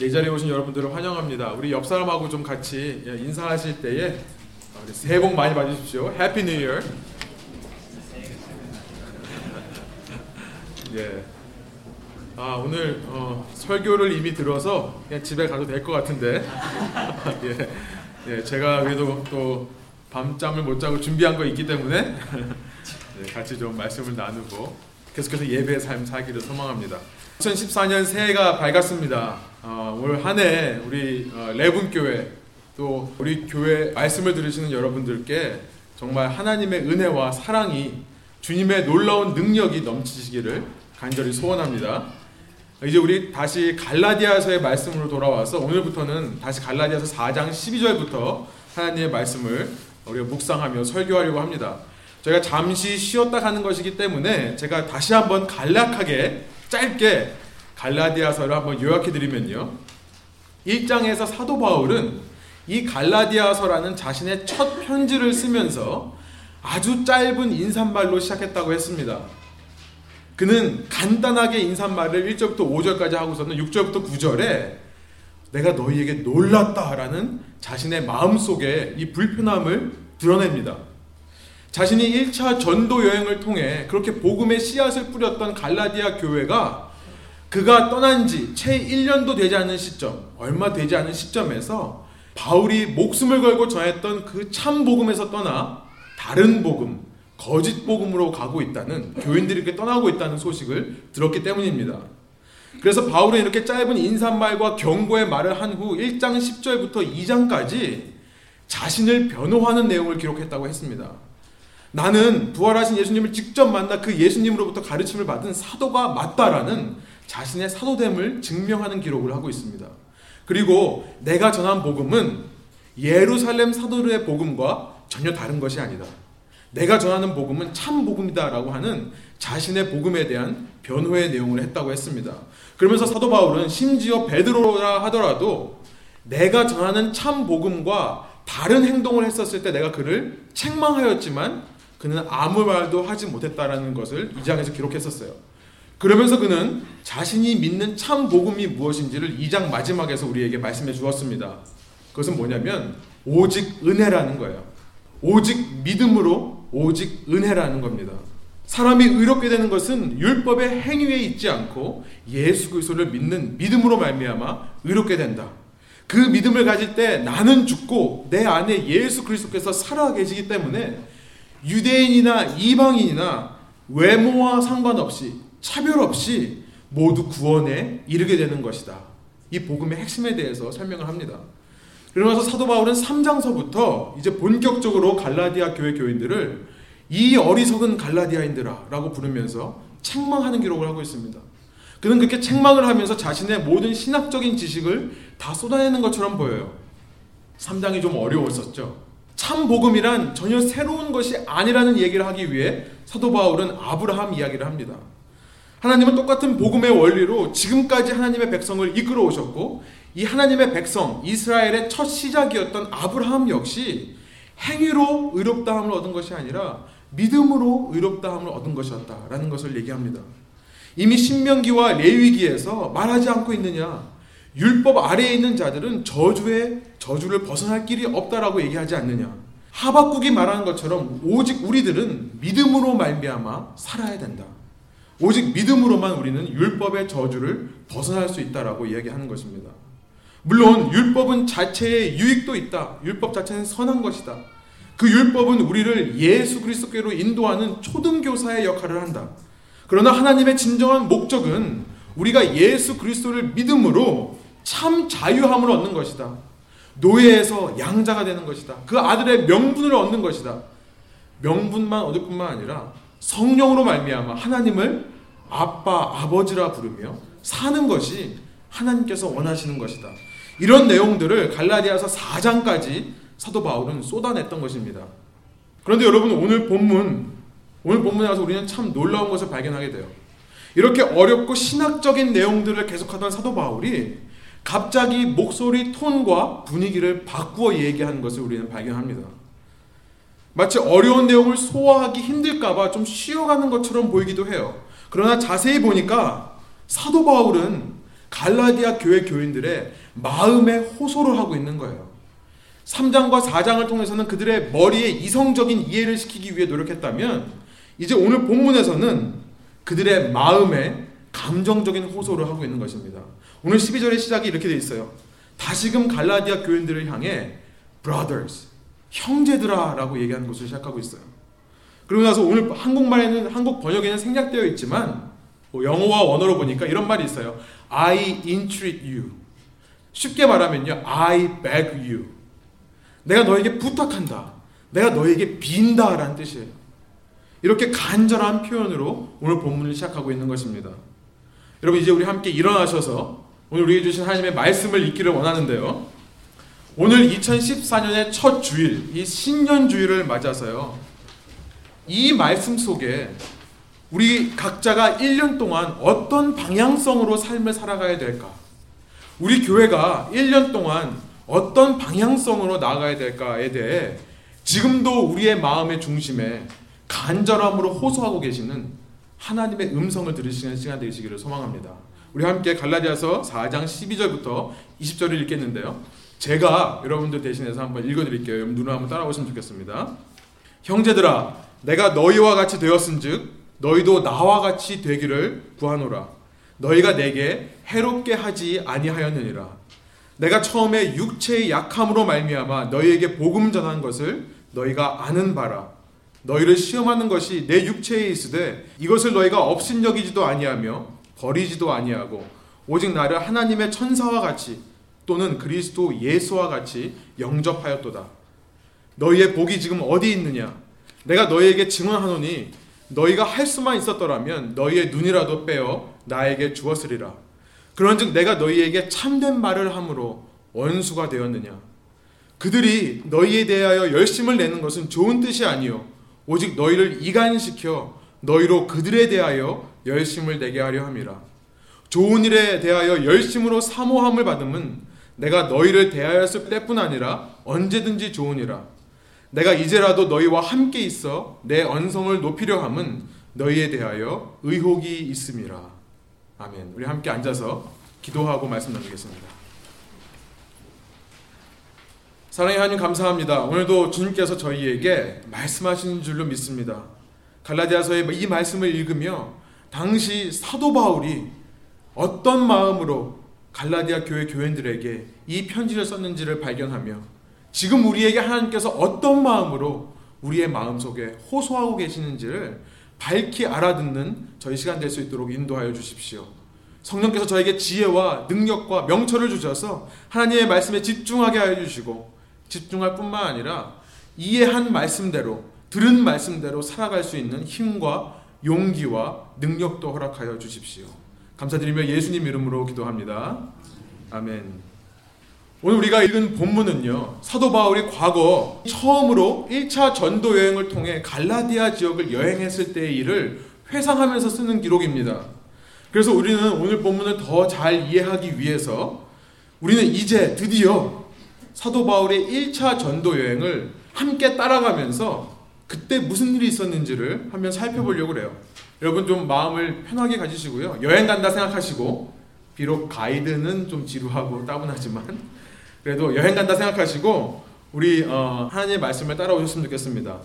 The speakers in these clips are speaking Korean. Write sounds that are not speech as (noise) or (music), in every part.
이 자리에 오신 여러분들을 환영합니다. 우리 옆 사람하고 좀 같이 예, 인사하실 때에 새해 복 많이 받으십시오. Happy New Year. 예. 아 오늘 어, 설교를 이미 들어서 그냥 집에 가도 될 것 같은데 (laughs) 예. 예, 제가 그래도 또 밤잠을 못 자고 준비한 거 있기 때문에 (laughs) 네, 같이 좀 말씀을 나누고 계속해서 예배의 삶 살기를 소망합니다. 2014년 새해가 밝았습니다. 어, 올 한 해 우리 어, 레분 교회 또 우리 교회 말씀을 들으시는 여러분들께 정말 하나님의 은혜와 사랑이 주님의 놀라운 능력이 넘치시기를 간절히 소원합니다. 이제 우리 다시 갈라디아서의 말씀으로 돌아와서 오늘부터는 다시 갈라디아서 4장 12절부터 하나님의 말씀을 우리가 묵상하며 설교하려고 합니다. 저희가 잠시 쉬었다 가는 것이기 때문에 제가 다시 한번 간략하게 짧게 갈라디아서를 한번 요약해 드리면요. 1장에서 사도 바울은 이 갈라디아서라는 자신의 첫 편지를 쓰면서 아주 짧은 인사말로 시작했다고 했습니다. 그는 간단하게 인사말을 1절부터 5절까지 하고서는 6절부터 9절에 내가 너희에게 놀랐다라는 자신의 마음속에 이 불편함을 드러냅니다. 자신이 1차 전도 여행을 통해 그렇게 복음의 씨앗을 뿌렸던 갈라디아 교회가 그가 떠난 지 채 1년도 되지 않은 시점, 얼마 되지 않은 시점에서 바울이 목숨을 걸고 전했던 그 참 복음에서 떠나 다른 복음, 거짓 복음으로 가고 있다는 교인들이 이렇게 떠나고 있다는 소식을 들었기 때문입니다. 그래서 바울은 이렇게 짧은 인사말과 경고의 말을 한 후 1장 10절부터 2장까지 자신을 변호하는 내용을 기록했다고 했습니다. 나는 부활하신 예수님을 직접 만나 그 예수님으로부터 가르침을 받은 사도가 맞다라는 자신의 사도됨을 증명하는 기록을 하고 있습니다. 그리고 내가 전한 복음은 예루살렘 사도들의 복음과 전혀 다른 것이 아니다. 내가 전하는 복음은 참 복음이다라고 하는 자신의 복음에 대한 변호의 내용을 했다고 했습니다. 그러면서 사도 바울은 심지어 베드로라 하더라도 내가 전하는 참 복음과 다른 행동을 했었을 때 내가 그를 책망하였지만 그는 아무 말도 하지 못했다라는 것을 이 장에서 기록했었어요. 그러면서 그는 자신이 믿는 참 복음이 무엇인지를 이장 마지막에서 우리에게 말씀해 주었습니다. 그것은 뭐냐면 오직 은혜라는 거예요. 오직 믿음으로 오직 은혜라는 겁니다. 사람이 의롭게 되는 것은 율법의 행위에 있지 않고 예수 그리스도를 믿는 믿음으로 말미암아 의롭게 된다. 그 믿음을 가질 때 나는 죽고 내 안에 예수 그리스도께서 살아 계시기 때문에 유대인이나 이방인이나 외모와 상관없이 차별 없이 모두 구원에 이르게 되는 것이다. 이 복음의 핵심에 대해서 설명을 합니다. 그러면서 사도 바울은 3장서부터 이제 본격적으로 갈라디아 교회 교인들을 이 어리석은 갈라디아인들아 라고 부르면서 책망하는 기록을 하고 있습니다. 그는 그렇게 책망을 하면서 자신의 모든 신학적인 지식을 다 쏟아내는 것처럼 보여요. 3장이 좀 어려웠었죠. 참 복음이란 전혀 새로운 것이 아니라는 얘기를 하기 위해 사도 바울은 아브라함 이야기를 합니다. 하나님은 똑같은 복음의 원리로 지금까지 하나님의 백성을 이끌어 오셨고 이 하나님의 백성 이스라엘의 첫 시작이었던 아브라함 역시 행위로 의롭다함을 얻은 것이 아니라 믿음으로 의롭다함을 얻은 것이었다라는 것을 얘기합니다. 이미 신명기와 레위기에서 말하지 않고 있느냐? 율법 아래에 있는 자들은 저주의 저주를 벗어날 길이 없다라고 얘기하지 않느냐? 하박국이 말하는 것처럼 오직 우리들은 믿음으로 말미암아 살아야 된다. 오직 믿음으로만 우리는 율법의 저주를 벗어날 수 있다라고 이야기하는 것입니다. 물론 율법은 자체의 유익도 있다. 율법 자체는 선한 것이다. 그 율법은 우리를 예수 그리스도께로 인도하는 초등교사의 역할을 한다. 그러나 하나님의 진정한 목적은 우리가 예수 그리스도를 믿음으로 참 자유함을 얻는 것이다. 노예에서 양자가 되는 것이다. 그 아들의 명분을 얻는 것이다. 명분만 얻을 뿐만 아니라 성령으로 말미암아 하나님을 아빠, 아버지라 부르며 사는 것이 하나님께서 원하시는 것이다. 이런 내용들을 갈라디아서 4장까지 사도 바울은 쏟아냈던 것입니다. 그런데 여러분 오늘 본문 오늘 본문에 와서 우리는 참 놀라운 것을 발견하게 돼요. 이렇게 어렵고 신학적인 내용들을 계속하던 사도 바울이 갑자기 목소리 톤과 분위기를 바꾸어 얘기하는 것을 우리는 발견합니다. 마치 어려운 내용을 소화하기 힘들까봐 좀 쉬어가는 것처럼 보이기도 해요. 그러나 자세히 보니까 사도 바울은 갈라디아 교회 교인들의 마음에 호소를 하고 있는 거예요. 3장과 4장을 통해서는 그들의 머리에 이성적인 이해를 시키기 위해 노력했다면 이제 오늘 본문에서는 그들의 마음에 감정적인 호소를 하고 있는 것입니다. 오늘 12절의 시작이 이렇게 돼 있어요. 다시금 갈라디아 교인들을 향해 brothers 형제들아라고 얘기하는 것을 시작하고 있어요. 그리고 나서 오늘 한국말에는 한국 번역에는 생략되어 있지만 뭐 영어와 원어로 보니까 이런 말이 있어요. I entreat you. 쉽게 말하면요. I beg you. 내가 너에게 부탁한다. 내가 너에게 빈다 라는 뜻이에요. 이렇게 간절한 표현으로 오늘 본문을 시작하고 있는 것입니다. 여러분 이제 우리 함께 일어나셔서 오늘 우리에게 주신 하나님의 말씀을 읽기를 원하는데요. 오늘 2014년의 첫 주일, 이 신년 주일을 맞아서요. 이 말씀 속에 우리 각자가 1년 동안 어떤 방향성으로 삶을 살아가야 될까? 우리 교회가 1년 동안 어떤 방향성으로 나아가야 될까에 대해 지금도 우리의 마음의 중심에 간절함으로 호소하고 계시는 하나님의 음성을 들으시는 시간 되시기를 소망합니다. 우리 함께 갈라디아서 4장 12절부터 20절을 읽겠는데요. 제가 여러분들 대신해서 한번 읽어드릴게요. 여러분 눈을 한번 따라오시면 좋겠습니다. 형제들아, 내가 너희와 같이 되었은즉 너희도 나와 같이 되기를 구하노라. 너희가 내게 해롭게 하지 아니하였느니라. 내가 처음에 육체의 약함으로 말미암아 너희에게 복음 전한 것을 너희가 아는 바라. 너희를 시험하는 것이 내 육체에 있으되 이것을 너희가 업신여기지도 아니하며 버리지도 아니하고 오직 나를 하나님의 천사와 같이 또는 그리스도 예수와 같이 영접하였도다. 너희의 복이 지금 어디 있느냐? 내가 너희에게 증언하노니 너희가 할 수만 있었더라면 너희의 눈이라도 빼어 나에게 주었으리라. 그런즉 내가 너희에게 참된 말을 함으로 원수가 되었느냐? 그들이 너희에 대하여 열심을 내는 것은 좋은 뜻이 아니요 오직 너희를 이간시켜 너희로 그들에 대하여 열심을 내게 하려 함이라. 좋은 일에 대하여 열심으로 사모함을 받음은 내가 너희를 대하였을 때뿐 아니라 언제든지 좋으니라. 내가 이제라도 너희와 함께 있어 내 언성을 높이려 함은 너희에 대하여 의혹이 있음이라. 아멘. 우리 함께 앉아서 기도하고 말씀 나누겠습니다. 사랑의 하나님 감사합니다. 오늘도 주님께서 저희에게 말씀하시는 줄로 믿습니다. 갈라디아서의 이 말씀을 읽으며 당시 사도 바울이 어떤 마음으로 갈라디아 교회 교인들에게 이 편지를 썼는지를 발견하며 지금 우리에게 하나님께서 어떤 마음으로 우리의 마음속에 호소하고 계시는지를 밝히 알아듣는 저희 시간 될 수 있도록 인도하여 주십시오. 성령께서 저에게 지혜와 능력과 명철을 주셔서 하나님의 말씀에 집중하게 하여 주시고 집중할 뿐만 아니라 이해한 말씀대로 들은 말씀대로 살아갈 수 있는 힘과 용기와 능력도 허락하여 주십시오. 감사드리며 예수님 이름으로 기도합니다. 아멘. 오늘 우리가 읽은 본문은요, 사도 바울이 과거 처음으로 1차 전도 여행을 통해 갈라디아 지역을 여행했을 때의 일을 회상하면서 쓰는 기록입니다. 그래서 우리는 오늘 본문을 더 잘 이해하기 위해서 우리는 이제 드디어 사도 바울의 1차 전도 여행을 함께 따라가면서 그때 무슨 일이 있었는지를 한번 살펴보려고 그래요. 여러분 좀 마음을 편하게 가지시고요. 여행 간다 생각하시고 비록 가이드는 좀 지루하고 따분하지만 그래도 여행 간다 생각하시고 우리 어, 하나님의 말씀을 따라오셨으면 좋겠습니다.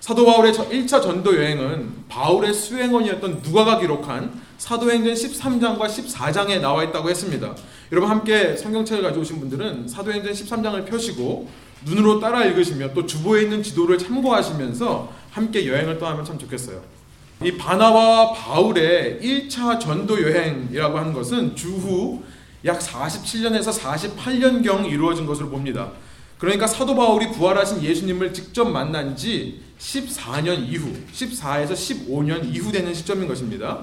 사도 바울의 1차 전도 여행은 바울의 수행원이었던 누가가 기록한 사도행전 13장과 14장에 나와 있다고 했습니다. 여러분 함께 성경책을 가져오신 분들은 사도행전 13장을 펴시고 눈으로 따라 읽으시며 또 주보에 있는 지도를 참고하시면서 함께 여행을 떠나면 참 좋겠어요. 이 바나바와 바울의 1차 전도 여행이라고 하는 것은 주후 약 47년에서 48년경 이루어진 것으로 봅니다. 그러니까 사도 바울이 부활하신 예수님을 직접 만난 지 14년 이후, 14에서 15년 이후 되는 시점인 것입니다.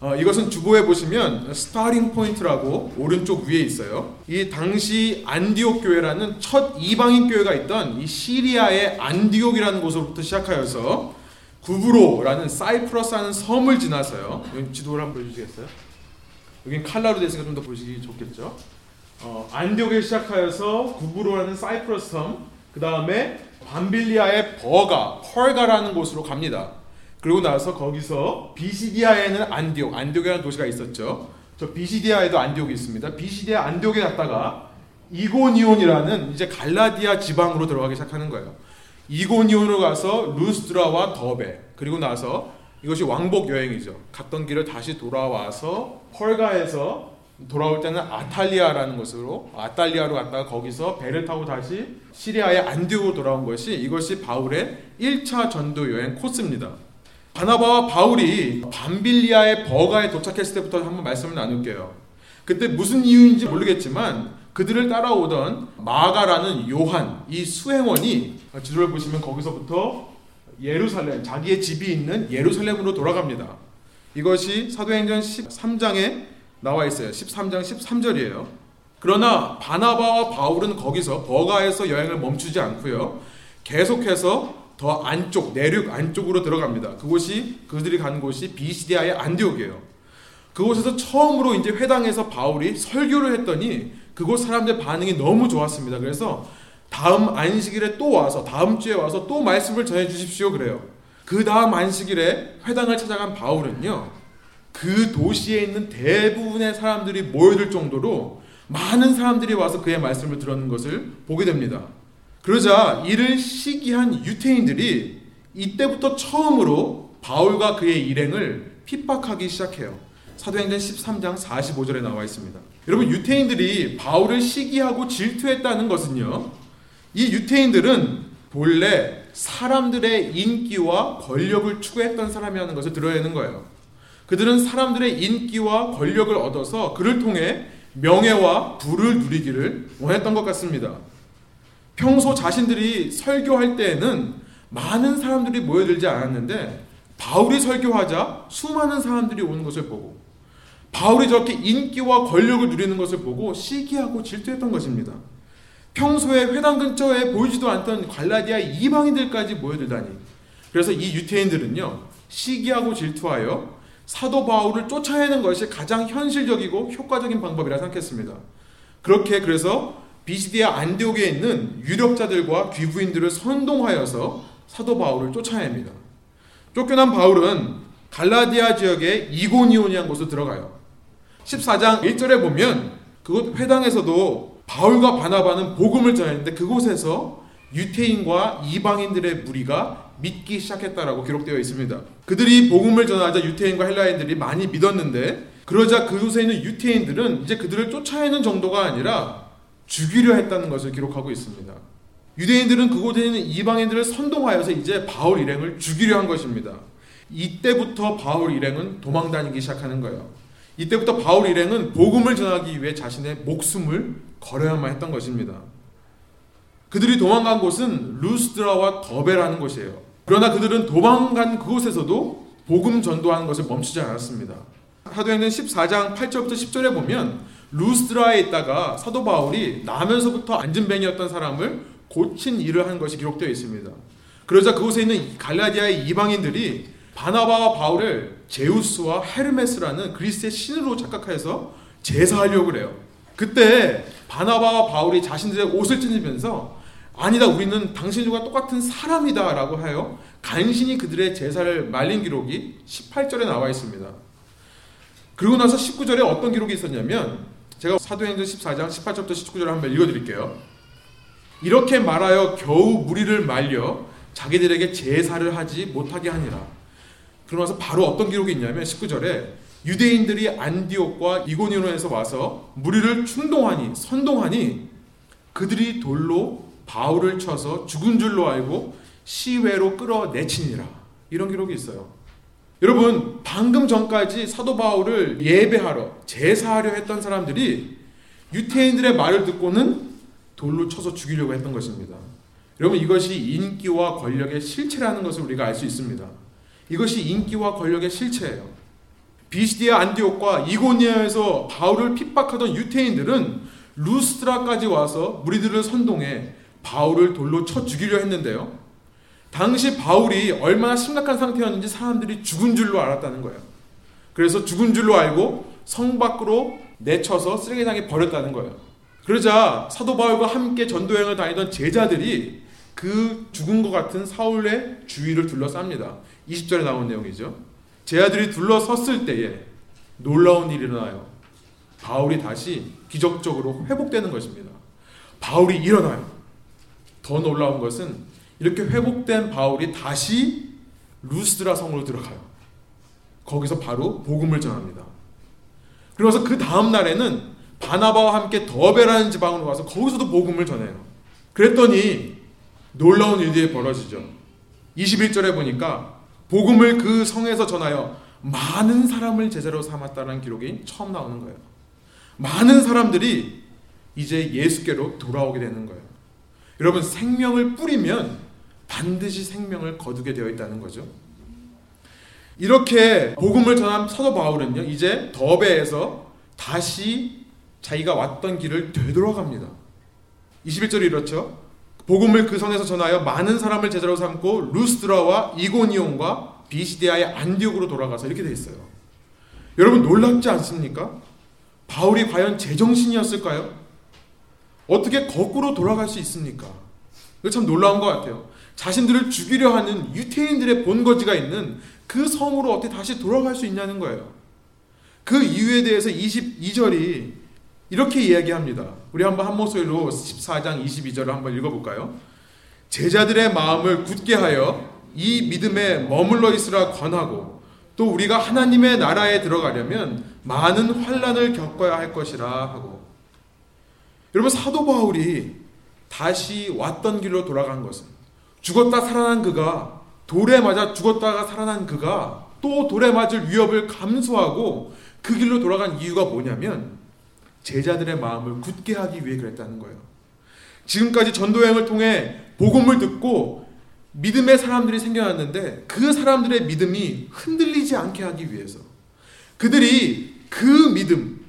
어, 이것은 주보에 보시면 starting point라고 오른쪽 위에 있어요. 이 당시 안디옥 교회라는 첫 이방인 교회가 있던 이 시리아의 안디옥이라는 곳으로부터 시작하여서 구브로라는 사이프러스라는 섬을 지나서요. 지도를 한번 보여주시겠어요? 여긴 칼라로 되어 있으니까 좀 더 보시기 좋겠죠. 어, 안디옥에 시작하여서 구브로라는 사이프러스 섬, 그 다음에 밤빌리아의 버가, 펄가라는 곳으로 갑니다. 그리고 나서 거기서 비시디아에는 안디옥, 안디옥이라는 도시가 있었죠. 저 비시디아에도 안디옥이 있습니다. 비시디아 안디옥에 갔다가 이고니온이라는 이제 갈라디아 지방으로 들어가기 시작하는 거예요. 이고니온으로 가서 루스드라와 더베 그리고 나서 이것이 왕복 여행이죠. 갔던 길을 다시 돌아와서 버가에서 돌아올 때는 아탈리아라는 곳으로 아탈리아로 갔다가 거기서 배를 타고 다시 시리아의 안디옥으로 돌아온 것이 이것이 바울의 1차 전도 여행 코스입니다. 바나바와 바울이 밤빌리아의 버가에 도착했을 때부터 한번 말씀을 나눌게요. 그때 무슨 이유인지 모르겠지만 그들을 따라오던 마가라는 요한 이 수행원이 지도를 보시면 거기서부터 예루살렘 자기의 집이 있는 예루살렘으로 돌아갑니다. 이것이 사도행전 13장에 나와 있어요. 13장 13절이에요. 그러나 바나바와 바울은 거기서 버가에서 여행을 멈추지 않고요. 계속해서 더 안쪽 내륙 안쪽으로 들어갑니다. 그곳이 그들이 간 곳이 비시디아의 안디옥이에요. 그곳에서 처음으로 이제 회당에서 바울이 설교를 했더니 그곳 사람들 반응이 너무 좋았습니다. 그래서 다음 안식일에 또 와서 다음 주에 와서 또 말씀을 전해 주십시오 그래요. 그 다음 안식일에 회당을 찾아간 바울은요. 그 도시에 있는 대부분의 사람들이 모여들 정도로 많은 사람들이 와서 그의 말씀을 들었는 것을 보게 됩니다. 그러자 이를 시기한 유태인들이 이때부터 처음으로 바울과 그의 일행을 핍박하기 시작해요. 사도행전 13장 45절에 나와 있습니다. 여러분 유태인들이 바울을 시기하고 질투했다는 것은요. 이 유태인들은 본래 사람들의 인기와 권력을 추구했던 사람이라는 것을 드러내는 거예요. 그들은 사람들의 인기와 권력을 얻어서 그를 통해 명예와 부를 누리기를 원했던 것 같습니다. 평소 자신들이 설교할 때에는 많은 사람들이 모여들지 않았는데 바울이 설교하자 수많은 사람들이 오는 것을 보고 바울이 저렇게 인기와 권력을 누리는 것을 보고 시기하고 질투했던 것입니다. 평소에 회당 근처에 보이지도 않던 갈라디아 이방인들까지 모여들다니. 그래서 이 유태인들은요, 시기하고 질투하여 사도 바울을 쫓아내는 것이 가장 현실적이고 효과적인 방법이라 생각했습니다. 그렇게 그래서 비시디아 안디옥에 있는 유력자들과 귀부인들을 선동하여서 사도 바울을 쫓아냅니다. 쫓겨난 바울은 갈라디아 지역의 이고니온이라는 곳으로 들어가요. 14장 1절에 보면 그곳 회당에서도 바울과 바나바는 복음을 전했는데 그곳에서 유태인과 이방인들의 무리가 믿기 시작했다라고 기록되어 있습니다. 그들이 복음을 전하자 유태인과 헬라인들이 많이 믿었는데 그러자 그곳에 있는 유태인들은 이제 그들을 쫓아내는 정도가 아니라 죽이려 했다는 것을 기록하고 있습니다. 유대인들은 그곳에 있는 이방인들을 선동하여서 이제 바울 일행을 죽이려 한 것입니다. 이때부터 바울 일행은 도망 다니기 시작하는 거예요. 이때부터 바울 일행은 복음을 전하기 위해 자신의 목숨을 걸어야만 했던 것입니다. 그들이 도망간 곳은 루스드라와 더베라는 곳이에요. 그러나 그들은 도망간 그곳에서도 복음 전도하는 것을 멈추지 않았습니다. 사도행전 14장 8절부터 10절에 보면 루스드라에 있다가 사도 바울이 나면서부터 안진뱅이였던 사람을 고친 일을 한 것이 기록되어 있습니다. 그러자 그곳에 있는 갈라디아의 이방인들이 바나바와 바울을 제우스와 헤르메스라는 그리스의 신으로 착각해서 제사하려고 그래요. 그때 바나바와 바울이 자신들의 옷을 찢으면서 아니다 우리는 당신들과 똑같은 사람이다 라고 하여 간신히 그들의 제사를 말린 기록이 18절에 나와 있습니다. 그리고 나서 19절에 어떤 기록이 있었냐면 제가 사도행전 14장 18절부터 19절을 한번 읽어드릴게요. 이렇게 말하여 겨우 무리를 말려 자기들에게 제사를 하지 못하게 하니라. 그러면서 바로 어떤 기록이 있냐면 19절에 유대인들이 안디옥과 이고니온에서 와서 무리를 충동하니 선동하니 그들이 돌로 바울을 쳐서 죽은 줄로 알고 시외로 끌어내치니라. 이런 기록이 있어요. 여러분, 방금 전까지 사도 바울을 예배하러, 제사하려 했던 사람들이 유태인들의 말을 듣고는 돌로 쳐서 죽이려고 했던 것입니다. 여러분, 이것이 인기와 권력의 실체라는 것을 우리가 알 수 있습니다. 이것이 인기와 권력의 실체예요. 비시디아 안디옥과 이고니아에서 바울을 핍박하던 유태인들은 루스트라까지 와서 무리들을 선동해 바울을 돌로 쳐 죽이려 했는데요. 당시 바울이 얼마나 심각한 상태였는지 사람들이 죽은 줄로 알았다는 거예요. 그래서 죽은 줄로 알고 성 밖으로 내쳐서 쓰레기장에 버렸다는 거예요. 그러자 사도 바울과 함께 전도여행을 다니던 제자들이 그 죽은 것 같은 사울의 주위를 둘러쌉니다. 20절에 나온 내용이죠. 제자들이 둘러섰을 때에 놀라운 일이 일어나요. 바울이 다시 기적적으로 회복되는 것입니다. 바울이 일어나요. 더 놀라운 것은 이렇게 회복된 바울이 다시 루스드라 성으로 들어가요. 거기서 바로 복음을 전합니다. 그러면서 그 다음 날에는 바나바와 함께 더베라는 지방으로 가서 거기서도 복음을 전해요. 그랬더니 놀라운 일들이 벌어지죠. 21절에 보니까 복음을 그 성에서 전하여 많은 사람을 제자로 삼았다는 기록이 처음 나오는 거예요. 많은 사람들이 이제 예수께로 돌아오게 되는 거예요. 여러분 생명을 뿌리면 반드시 생명을 거두게 되어 있다는 거죠. 이렇게 복음을 전한 사도 바울은요. 이제 더베에서 다시 자기가 왔던 길을 되돌아갑니다. 21절이 이렇죠. 복음을 그 성에서 전하여 많은 사람을 제자로 삼고 루스드라와 이고니온과 비시디아의 안디옥으로 돌아가서 이렇게 돼 있어요. 여러분 놀랍지 않습니까? 바울이 과연 제정신이었을까요? 어떻게 거꾸로 돌아갈 수 있습니까? 참 놀라운 것 같아요. 자신들을 죽이려 하는 유태인들의 본거지가 있는 그 성으로 어떻게 다시 돌아갈 수 있냐는 거예요. 그 이유에 대해서 22절이 이렇게 이야기합니다. 우리 한번 한 목소리로 14장 22절을 한번 읽어볼까요? 제자들의 마음을 굳게 하여 이 믿음에 머물러 있으라 권하고 또 우리가 하나님의 나라에 들어가려면 많은 환란을 겪어야 할 것이라 하고 여러분 사도 바울이 다시 왔던 길로 돌아간 것은 죽었다 살아난 그가 돌에 맞아 죽었다가 살아난 그가 또 돌에 맞을 위협을 감수하고 그 길로 돌아간 이유가 뭐냐면 제자들의 마음을 굳게 하기 위해 그랬다는 거예요. 지금까지 전도 여행을 통해 복음을 듣고 믿음의 사람들이 생겨났는데 그 사람들의 믿음이 흔들리지 않게 하기 위해서 그들이 그 믿음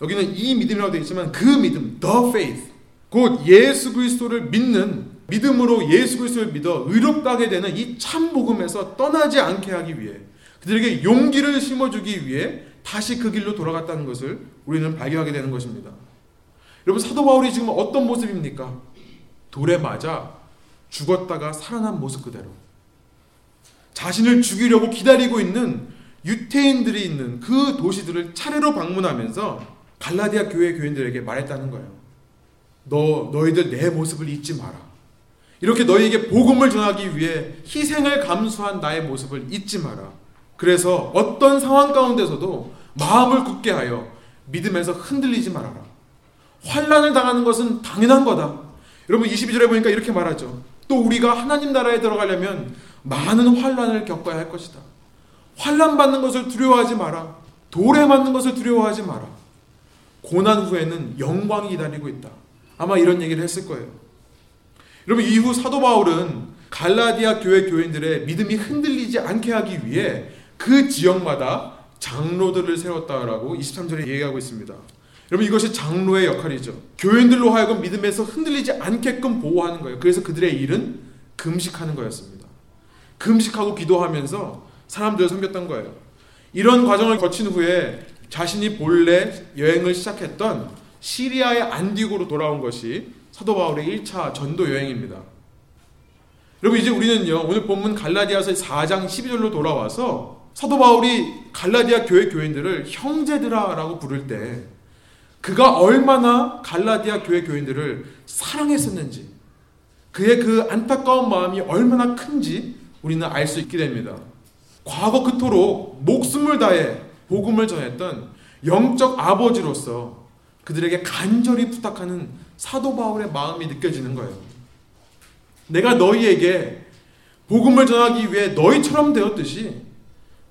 여기는 이 믿음이라고 되어 있지만 그 믿음 the faith 곧 예수 그리스도를 믿는 믿음으로 예수 그리스도를 믿어 의롭다게 되는 이 참 복음에서 떠나지 않게 하기 위해 그들에게 용기를 심어주기 위해 다시 그 길로 돌아갔다는 것을 우리는 발견하게 되는 것입니다. 여러분 사도 바울이 지금 어떤 모습입니까? 돌에 맞아 죽었다가 살아난 모습 그대로 자신을 죽이려고 기다리고 있는 유태인들이 있는 그 도시들을 차례로 방문하면서 갈라디아 교회 교인들에게 말했다는 거예요. 너 너희들 내 모습을 잊지 마라. 이렇게 너희에게 복음을 전하기 위해 희생을 감수한 나의 모습을 잊지 마라. 그래서 어떤 상황 가운데서도 마음을 굳게 하여 믿음에서 흔들리지 말아라. 환란을 당하는 것은 당연한 거다. 여러분 22절에 보니까 이렇게 말하죠. 또 우리가 하나님 나라에 들어가려면 많은 환란을 겪어야 할 것이다. 환란 받는 것을 두려워하지 마라. 돌에 맞는 것을 두려워하지 마라. 고난 후에는 영광이 기다리고 있다. 아마 이런 얘기를 했을 거예요. 여러분 이후 사도 바울은 갈라디아 교회 교인들의 믿음이 흔들리지 않게 하기 위해 그 지역마다 장로들을 세웠다라고 23절에 얘기하고 있습니다. 여러분 이것이 장로의 역할이죠. 교인들로 하여금 믿음에서 흔들리지 않게끔 보호하는 거예요. 그래서 그들의 일은 금식하는 거였습니다. 금식하고 기도하면서 사람들을 섬겼던 거예요. 이런 과정을 거친 후에 자신이 본래 여행을 시작했던 시리아의 안디옥으로 돌아온 것이 사도 바울의 1차 전도 여행입니다. 여러분 이제 우리는요 오늘 본문 갈라디아서 4장 12절로 돌아와서 사도 바울이 갈라디아 교회 교인들을 형제들아라고 부를 때 그가 얼마나 갈라디아 교회 교인들을 사랑했었는지 그의 그 안타까운 마음이 얼마나 큰지 우리는 알 수 있게 됩니다. 과거 그토록 목숨을 다해 복음을 전했던 영적 아버지로서 그들에게 간절히 부탁하는 사도 바울의 마음이 느껴지는 거예요. 내가 너희에게 복음을 전하기 위해 너희처럼 되었듯이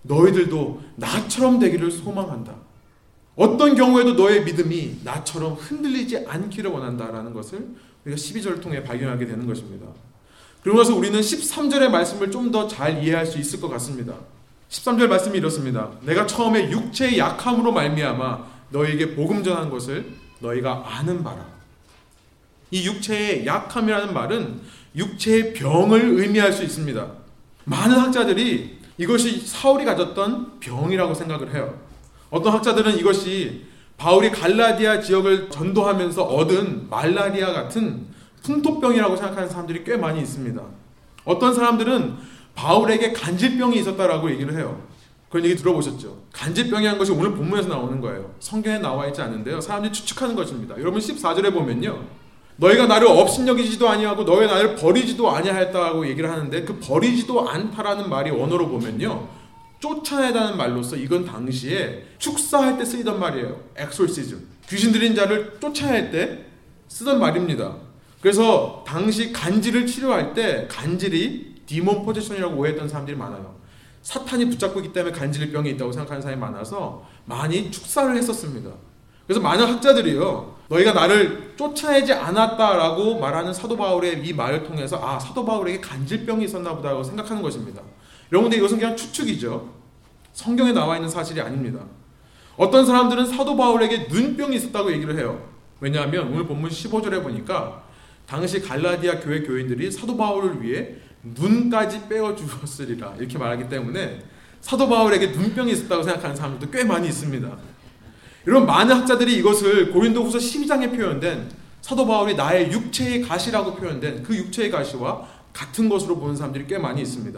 너희들도 나처럼 되기를 소망한다. 어떤 경우에도 너의 믿음이 나처럼 흔들리지 않기를 원한다라는 것을 우리가 12절을 통해 발견하게 되는 것입니다. 그러면서 우리는 13절의 말씀을 좀 더 잘 이해할 수 있을 것 같습니다. 13절 말씀이 이렇습니다. 내가 처음에 육체의 약함으로 말미암아 너에게 복음 전한 것을 너희가 아는 바라. 이 육체의 약함이라는 말은 육체의 병을 의미할 수 있습니다. 많은 학자들이 이것이 사울이 가졌던 병이라고 생각을 해요. 어떤 학자들은 이것이 바울이 갈라디아 지역을 전도하면서 얻은 말라리아 같은 풍토병이라고 생각하는 사람들이 꽤 많이 있습니다. 어떤 사람들은 바울에게 간질병이 있었다라고 얘기를 해요. 그런 얘기 들어보셨죠? 간질병이라는 것이 오늘 본문에서 나오는 거예요. 성경에 나와 있지 않은데요. 사람들이 추측하는 것입니다. 여러분 14절에 보면요. 너희가 나를 업신여기지도 아니하고 너희 나를 버리지도 아니하였다고 얘기를 하는데 그 버리지도 않다라는 말이 원어로 보면요. 쫓아내다는 말로서 이건 당시에 축사할 때 쓰이던 말이에요. 엑솔시즘. 귀신 들인 자를 쫓아낼 때 쓰던 말입니다. 그래서 당시 간질을 치료할 때 간질이 디몬 포지션이라고 오해했던 사람들이 많아요. 사탄이 붙잡고 있기 때문에 간질병이 있다고 생각하는 사람이 많아서 많이 축사를 했었습니다. 그래서 많은 학자들이요. 너희가 나를 쫓아내지 않았다라고 말하는 사도 바울의 이 말을 통해서 아 사도 바울에게 간질병이 있었나 보다고 생각하는 것입니다. 여러분들 이것은 그냥 추측이죠. 성경에 나와 있는 사실이 아닙니다. 어떤 사람들은 사도 바울에게 눈병이 있었다고 얘기를 해요. 왜냐하면 오늘 본문 15절에 보니까 당시 갈라디아 교회 교인들이 사도 바울을 위해 눈까지 빼어 주었으리라 이렇게 말하기 때문에 사도 바울에게 눈병이 있었다고 생각하는 사람들도 꽤 많이 있습니다. 이런 많은 학자들이 이것을 고린도후서 12장에 표현된 사도 바울이 나의 육체의 가시라고 표현된 그 육체의 가시와 같은 것으로 보는 사람들이 꽤 많이 있습니다.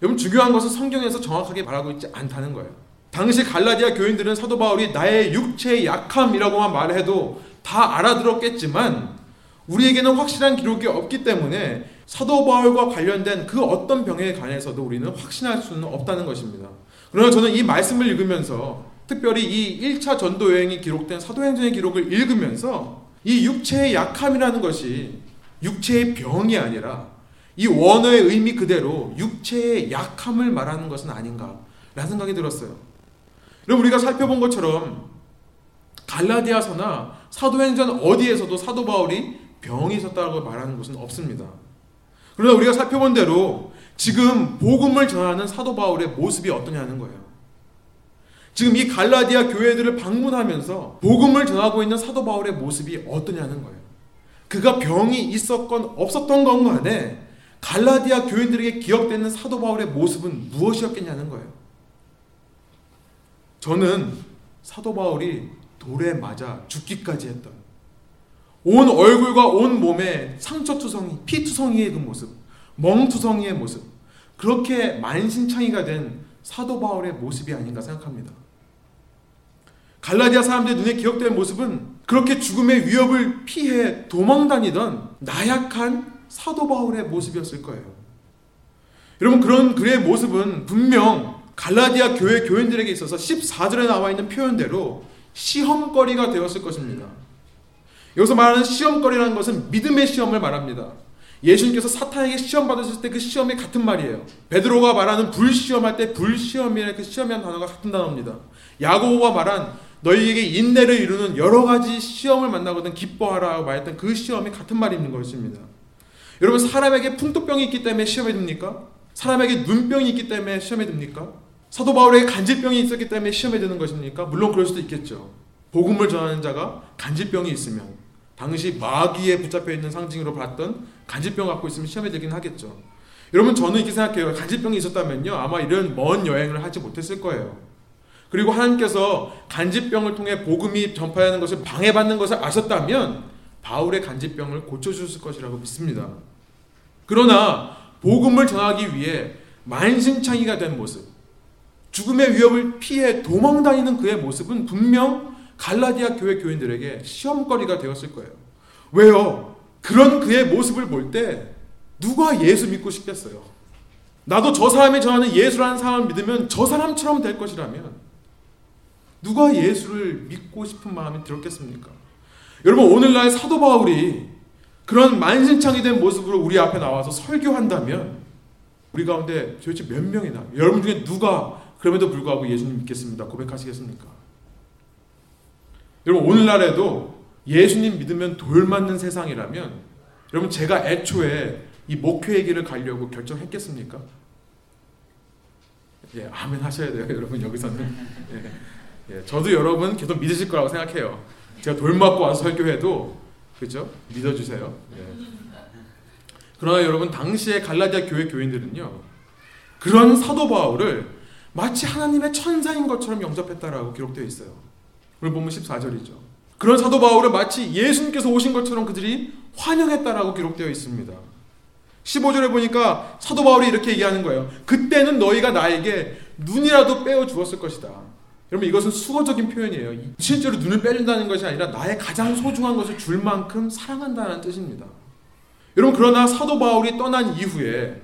여러분 중요한 것은 성경에서 정확하게 말하고 있지 않다는 거예요. 당시 갈라디아 교인들은 사도 바울이 나의 육체의 약함이라고만 말해도 다 알아들었겠지만 우리에게는 확실한 기록이 없기 때문에 사도 바울과 관련된 그 어떤 병에 관해서도 우리는 확신할 수는 없다는 것입니다. 그러나 저는 이 말씀을 읽으면서 특별히 이 1차 전도 여행이 기록된 사도행전의 기록을 읽으면서 이 육체의 약함이라는 것이 육체의 병이 아니라 이 원어의 의미 그대로 육체의 약함을 말하는 것은 아닌가라는 생각이 들었어요. 여러분 우리가 살펴본 것처럼 갈라디아서나 사도행전 어디에서도 사도 바울이 병이 있었다고 말하는 것은 없습니다. 그러나 우리가 살펴본 대로 지금 복음을 전하는 사도 바울의 모습이 어떠냐는 거예요. 지금 이 갈라디아 교회들을 방문하면서 복음을 전하고 있는 사도 바울의 모습이 어떠냐는 거예요. 그가 병이 있었건 없었던 건 간에 갈라디아 교인들에게 기억되는 사도 바울의 모습은 무엇이었겠냐는 거예요. 저는 사도 바울이 돌에 맞아 죽기까지 했던 온 얼굴과 온 몸에 상처투성이, 피투성이의 그 모습, 멍투성이의 모습 그렇게 만신창이가 된 사도 바울의 모습이 아닌가 생각합니다. 갈라디아 사람들의 눈에 기억되는 모습은 그렇게 죽음의 위협을 피해 도망다니던 나약한 사도 바울의 모습이었을 거예요. 여러분 그런 그의 모습은 분명 갈라디아 교회 교인들에게 있어서 14절에 나와 있는 표현대로 시험거리가 되었을 것입니다. 여기서 말하는 시험거리라는 것은 믿음의 시험을 말합니다. 예수님께서 사탄에게 시험 받으실 때 그 시험이 같은 말이에요. 베드로가 말하는 불시험할 때 불시험이라는 그 시험이라는 단어가 같은 단어입니다. 야고보가 말한 너희에게 인내를 이루는 여러 가지 시험을 만나거든 기뻐하라고 말했던 그 시험이 같은 말이 있는 것입니다. 여러분 사람에게 풍토병이 있기 때문에 시험에 듭니까? 사람에게 눈병이 있기 때문에 시험에 듭니까? 사도 바울에게 간질병이 있었기 때문에 시험에 드는 것입니까? 물론 그럴 수도 있겠죠. 복음을 전하는 자가 간질병이 있으면 당시 마귀에 붙잡혀 있는 상징으로 봤던 간질병 갖고 있으면 시험에 들긴 하겠죠. 여러분 저는 이렇게 생각해요. 간질병이 있었다면요 아마 이런 먼 여행을 하지 못했을 거예요. 그리고 하나님께서 간질병을 통해 복음이 전파하는 것을 방해받는 것을 아셨다면 바울의 간질병을 고쳐주실 것이라고 믿습니다. 그러나 복음을 전하기 위해 만신창이가 된 모습, 죽음의 위협을 피해 도망다니는 그의 모습은 분명 갈라디아 교회 교인들에게 시험거리가 되었을 거예요. 왜요? 그런 그의 모습을 볼 때 누가 예수 믿고 싶겠어요? 나도 저 사람이 전하는 예수라는 사람을 믿으면 저 사람처럼 될 것이라면 누가 예수를 믿고 싶은 마음이 들었겠습니까? 여러분 오늘날 사도 바울이 그런 만신창이 된 모습으로 우리 앞에 나와서 설교한다면 우리 가운데 도대체 몇 명이나 여러분 중에 누가 그럼에도 불구하고 예수님 믿겠습니다 고백하시겠습니까? 여러분 오늘날에도 예수님 믿으면 돌 맞는 세상이라면 여러분 제가 애초에 이 목회의 길을 가려고 결정했겠습니까? 예, 아멘 하셔야 돼요, 여러분 여기서는. 예, 예, 저도 여러분 계속 믿으실 거라고 생각해요. 제가 돌 맞고 와서 설교해도 그죠? 믿어주세요. 예. 그러나 여러분 당시에 갈라디아 교회 교인들은요 그런 사도 바울을 마치 하나님의 천사인 것처럼 영접했다라고 기록되어 있어요. 오늘 보면 14절이죠. 그런 사도 바울을 마치 예수님께서 오신 것처럼 그들이 환영했다라고 기록되어 있습니다. 15절에 보니까 사도 바울이 이렇게 얘기하는 거예요. 그때는 너희가 나에게 눈이라도 빼어 주었을 것이다. 여러분 이것은 수거적인 표현이에요. 실제로 눈을 빼준다는 것이 아니라 나의 가장 소중한 것을 줄 만큼 사랑한다는 뜻입니다. 여러분 그러나 사도 바울이 떠난 이후에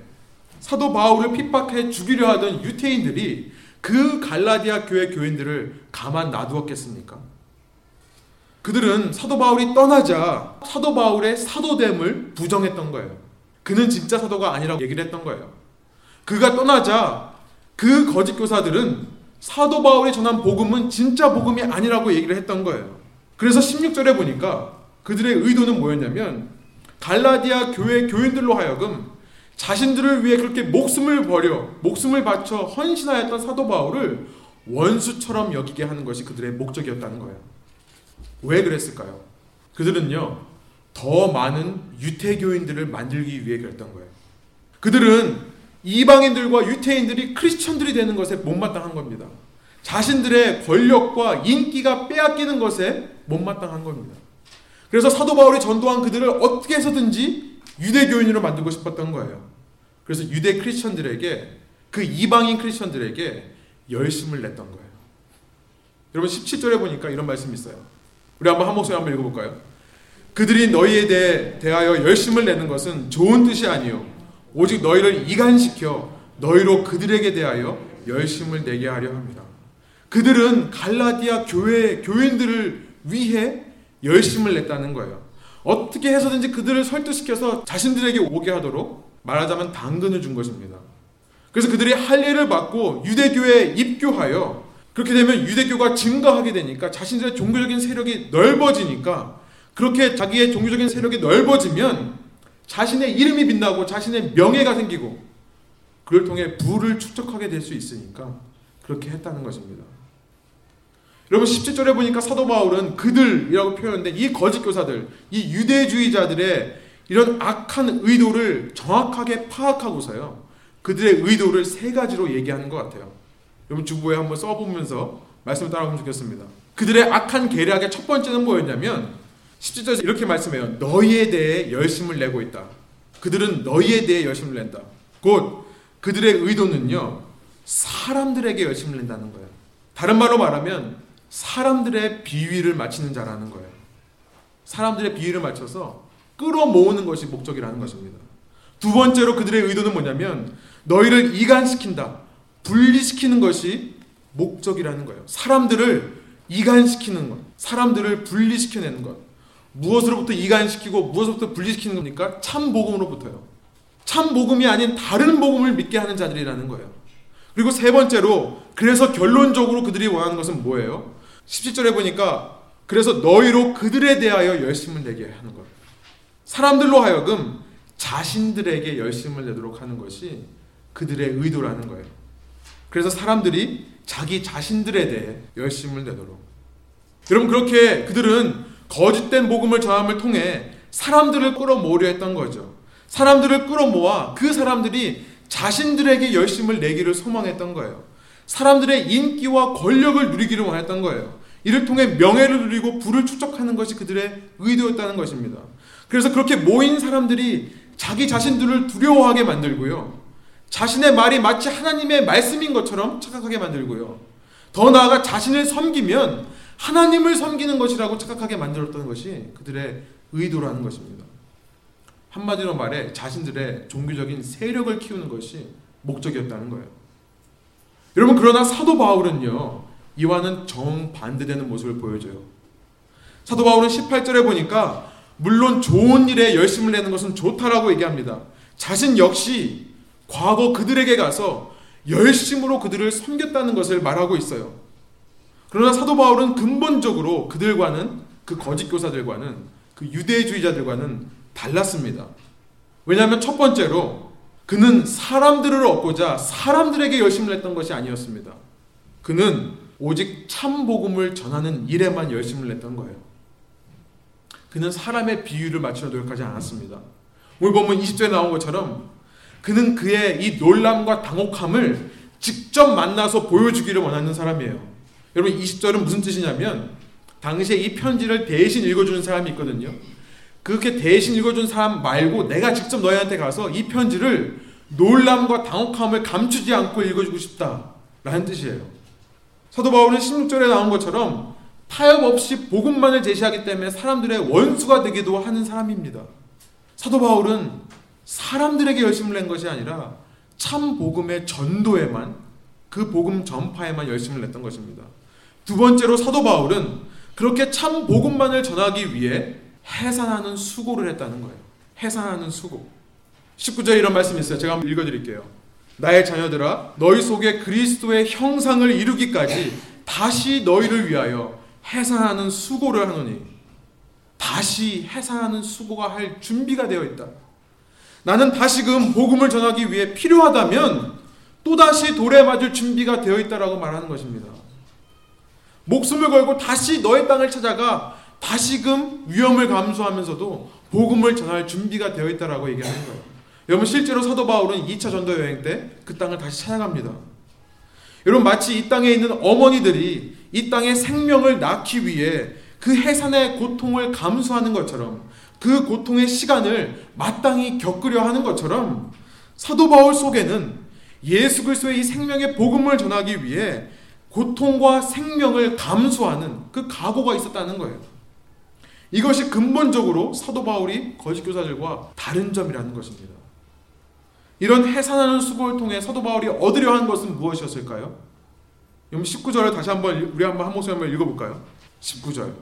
사도 바울을 핍박해 죽이려 하던 유태인들이 그 갈라디아 교회 교인들을 가만 놔두었겠습니까? 그들은 사도 바울이 떠나자 사도 바울의 사도됨을 부정했던 거예요. 그는 진짜 사도가 아니라고 얘기를 했던 거예요. 그가 떠나자 그 거짓 교사들은 사도 바울이 전한 복음은 진짜 복음이 아니라고 얘기를 했던 거예요. 그래서 16절에 보니까 그들의 의도는 뭐였냐면 갈라디아 교회 교인들로 하여금 자신들을 위해 그렇게 목숨을 버려 목숨을 바쳐 헌신하였던 사도 바울을 원수처럼 여기게 하는 것이 그들의 목적이었다는 거예요. 왜 그랬을까요? 그들은요, 더 많은 유태교인들을 만들기 위해 그랬던 거예요. 그들은 이방인들과 유태인들이 크리스천들이 되는 것에 못마땅한 겁니다. 자신들의 권력과 인기가 빼앗기는 것에 못마땅한 겁니다. 그래서 사도 바울이 전도한 그들을 어떻게 해서든지 유대교인으로 만들고 싶었던 거예요. 그래서 유대 크리스천들에게 그 이방인 크리스천들에게 열심을 냈던 거예요. 여러분 17절에 보니까 이런 말씀이 있어요. 우리 한번 한 목소리 한번 읽어볼까요? 그들이 너희에 대해 대하여 열심을 내는 것은 좋은 뜻이 아니요 오직 너희를 이간시켜 너희로 그들에게 대하여 열심을 내게 하려 합니다. 그들은 갈라디아 교회 교인들을 위해 열심을 냈다는 거예요. 어떻게 해서든지 그들을 설득시켜서 자신들에게 오게 하도록 말하자면 당근을 준 것입니다. 그래서 그들이 할례를 받고 유대교에 입교하여 그렇게 되면 유대교가 증가하게 되니까 자신들의 종교적인 세력이 넓어지니까 그렇게 자기의 종교적인 세력이 넓어지면 자신의 이름이 빛나고 자신의 명예가 생기고 그를 통해 부를 축적하게 될 수 있으니까 그렇게 했다는 것입니다. 여러분 17절에 보니까 사도 바울은 그들이라고 표현된 이 거짓 교사들, 이 유대주의자들의 이런 악한 의도를 정확하게 파악하고서요. 그들의 의도를 세 가지로 얘기하는 것 같아요. 여러분 주부에 한번 써보면서 말씀을 따라가면 좋겠습니다. 그들의 악한 계략의 첫 번째는 뭐였냐면 17절에서 이렇게 말씀해요. 너희에 대해 열심을 내고 있다. 그들은 너희에 대해 열심을 낸다. 곧 그들의 의도는요. 사람들에게 열심을 낸다는 거예요. 다른 말로 말하면 사람들의 비위를 맞추는 자라는 거예요. 사람들의 비위를 맞춰서 끌어모으는 것이 목적이라는 것입니다. 두 번째로 그들의 의도는 뭐냐면 너희를 이간시킨다. 분리시키는 것이 목적이라는 거예요. 사람들을 이간시키는 것. 사람들을 분리시켜내는 것. 무엇으로부터 이간시키고 무엇으로부터 분리시키는 겁니까? 참 복음으로부터요. 참 복음이 아닌 다른 복음을 믿게 하는 자들이라는 거예요. 그리고 세 번째로 그래서 결론적으로 그들이 원하는 것은 뭐예요? 17절에 보니까 그래서 너희로 그들에 대하여 열심을 내게 하는 것. 사람들로 하여금 자신들에게 열심을 내도록 하는 것이 그들의 의도라는 거예요. 그래서 사람들이 자기 자신들에 대해 열심을 내도록. 여러분 그렇게 그들은 거짓된 복음을 전함을 통해 사람들을 끌어모으려 했던 거죠. 사람들을 끌어모아 그 사람들이 자신들에게 열심을 내기를 소망했던 거예요. 사람들의 인기와 권력을 누리기를 원했던 거예요. 이를 통해 명예를 누리고 부를 축적하는 것이 그들의 의도였다는 것입니다. 그래서 그렇게 모인 사람들이 자기 자신들을 두려워하게 만들고요. 자신의 말이 마치 하나님의 말씀인 것처럼 착각하게 만들고요. 더 나아가 자신을 섬기면 하나님을 섬기는 것이라고 착각하게 만들었던 것이 그들의 의도라는 것입니다. 한마디로 말해 자신들의 종교적인 세력을 키우는 것이 목적이었다는 거예요. 여러분 그러나 사도 바울은요. 이와는 정반대되는 모습을 보여줘요. 사도 바울은 18절에 보니까 물론 좋은 일에 열심을 내는 것은 좋다라고 얘기합니다. 자신 역시 과거 그들에게 가서 열심으로 그들을 섬겼다는 것을 말하고 있어요. 그러나 사도 바울은 근본적으로 그들과는 그 거짓 교사들과는 그 유대주의자들과는 달랐습니다. 왜냐하면 첫 번째로 그는 사람들을 얻고자 사람들에게 열심을 했던 것이 아니었습니다. 그는 오직 참 복음을 전하는 일에만 열심을 냈던 거예요. 그는 사람의 비유를 맞추려 노력하지 않았습니다. 오늘 보면 20절에 나온 것처럼 그는 그의 이 놀람과 당혹함을 직접 만나서 보여주기를 원하는 사람이에요. 여러분 20절은 무슨 뜻이냐면 당시에 이 편지를 대신 읽어주는 사람이 있거든요. 그렇게 대신 읽어준 사람 말고 내가 직접 너희한테 가서 이 편지를 놀람과 당혹함을 감추지 않고 읽어주고 싶다라는 라는 뜻이에요. 사도 바울은 16절에 나온 것처럼 타협 없이 복음만을 제시하기 때문에 사람들의 원수가 되기도 하는 사람입니다. 사도 바울은 사람들에게 열심을 낸 것이 아니라 참 복음의 전도에만 그 복음 전파에만 열심을 냈던 것입니다. 두 번째로 사도 바울은 그렇게 참 복음만을 전하기 위해 해산하는 수고를 했다는 거예요. 해산하는 수고. 19절에 이런 말씀이 있어요. 제가 한번 읽어드릴게요. 나의 자녀들아 너희 속에 그리스도의 형상을 이루기까지 다시 너희를 위하여 해산하는 수고를 하노니 다시 해산하는 수고가 할 준비가 되어 있다. 나는 다시금 복음을 전하기 위해 필요하다면 또다시 돌에 맞을 준비가 되어 있다라고 말하는 것입니다. 목숨을 걸고 다시 너의 땅을 찾아가 다시금 위험을 감수하면서도 복음을 전할 준비가 되어 있다라고 얘기하는 거예요. 여러분 실제로 사도 바울은 2차 전도 여행 때 그 땅을 다시 찾아갑니다. 여러분 마치 이 땅에 있는 어머니들이 이 땅의 생명을 낳기 위해 그 해산의 고통을 감수하는 것처럼 그 고통의 시간을 마땅히 겪으려 하는 것처럼 사도 바울 속에는 예수 그리스도의 이 생명의 복음을 전하기 위해 고통과 생명을 감수하는 그 각오가 있었다는 거예요. 이것이 근본적으로 사도 바울이 거짓 교사들과 다른 점이라는 것입니다. 이런 해산하는 수고를 통해 사도 바울이 얻으려 한 것은 무엇이었을까요? 그럼 19절을 다시 한번 우리 한번 한 목소리 한번 읽어볼까요? 19절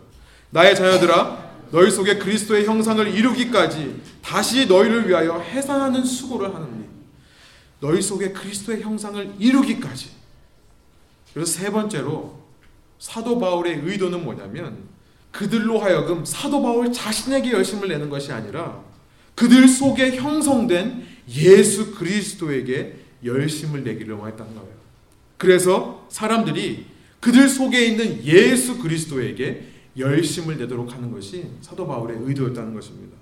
나의 자녀들아 너희 속에 그리스도의 형상을 이루기까지 다시 너희를 위하여 해산하는 수고를 하느니 너희 속에 그리스도의 형상을 이루기까지 그래서 세 번째로 사도 바울의 의도는 뭐냐면 그들로 하여금 사도 바울 자신에게 열심을 내는 것이 아니라 그들 속에 형성된 예수 그리스도에게 열심을 내기를 했다는 거예요. 그래서 사람들이 그들 속에 있는 예수 그리스도에게 열심을 내도록 하는 것이 사도 바울의 의도였다는 것입니다.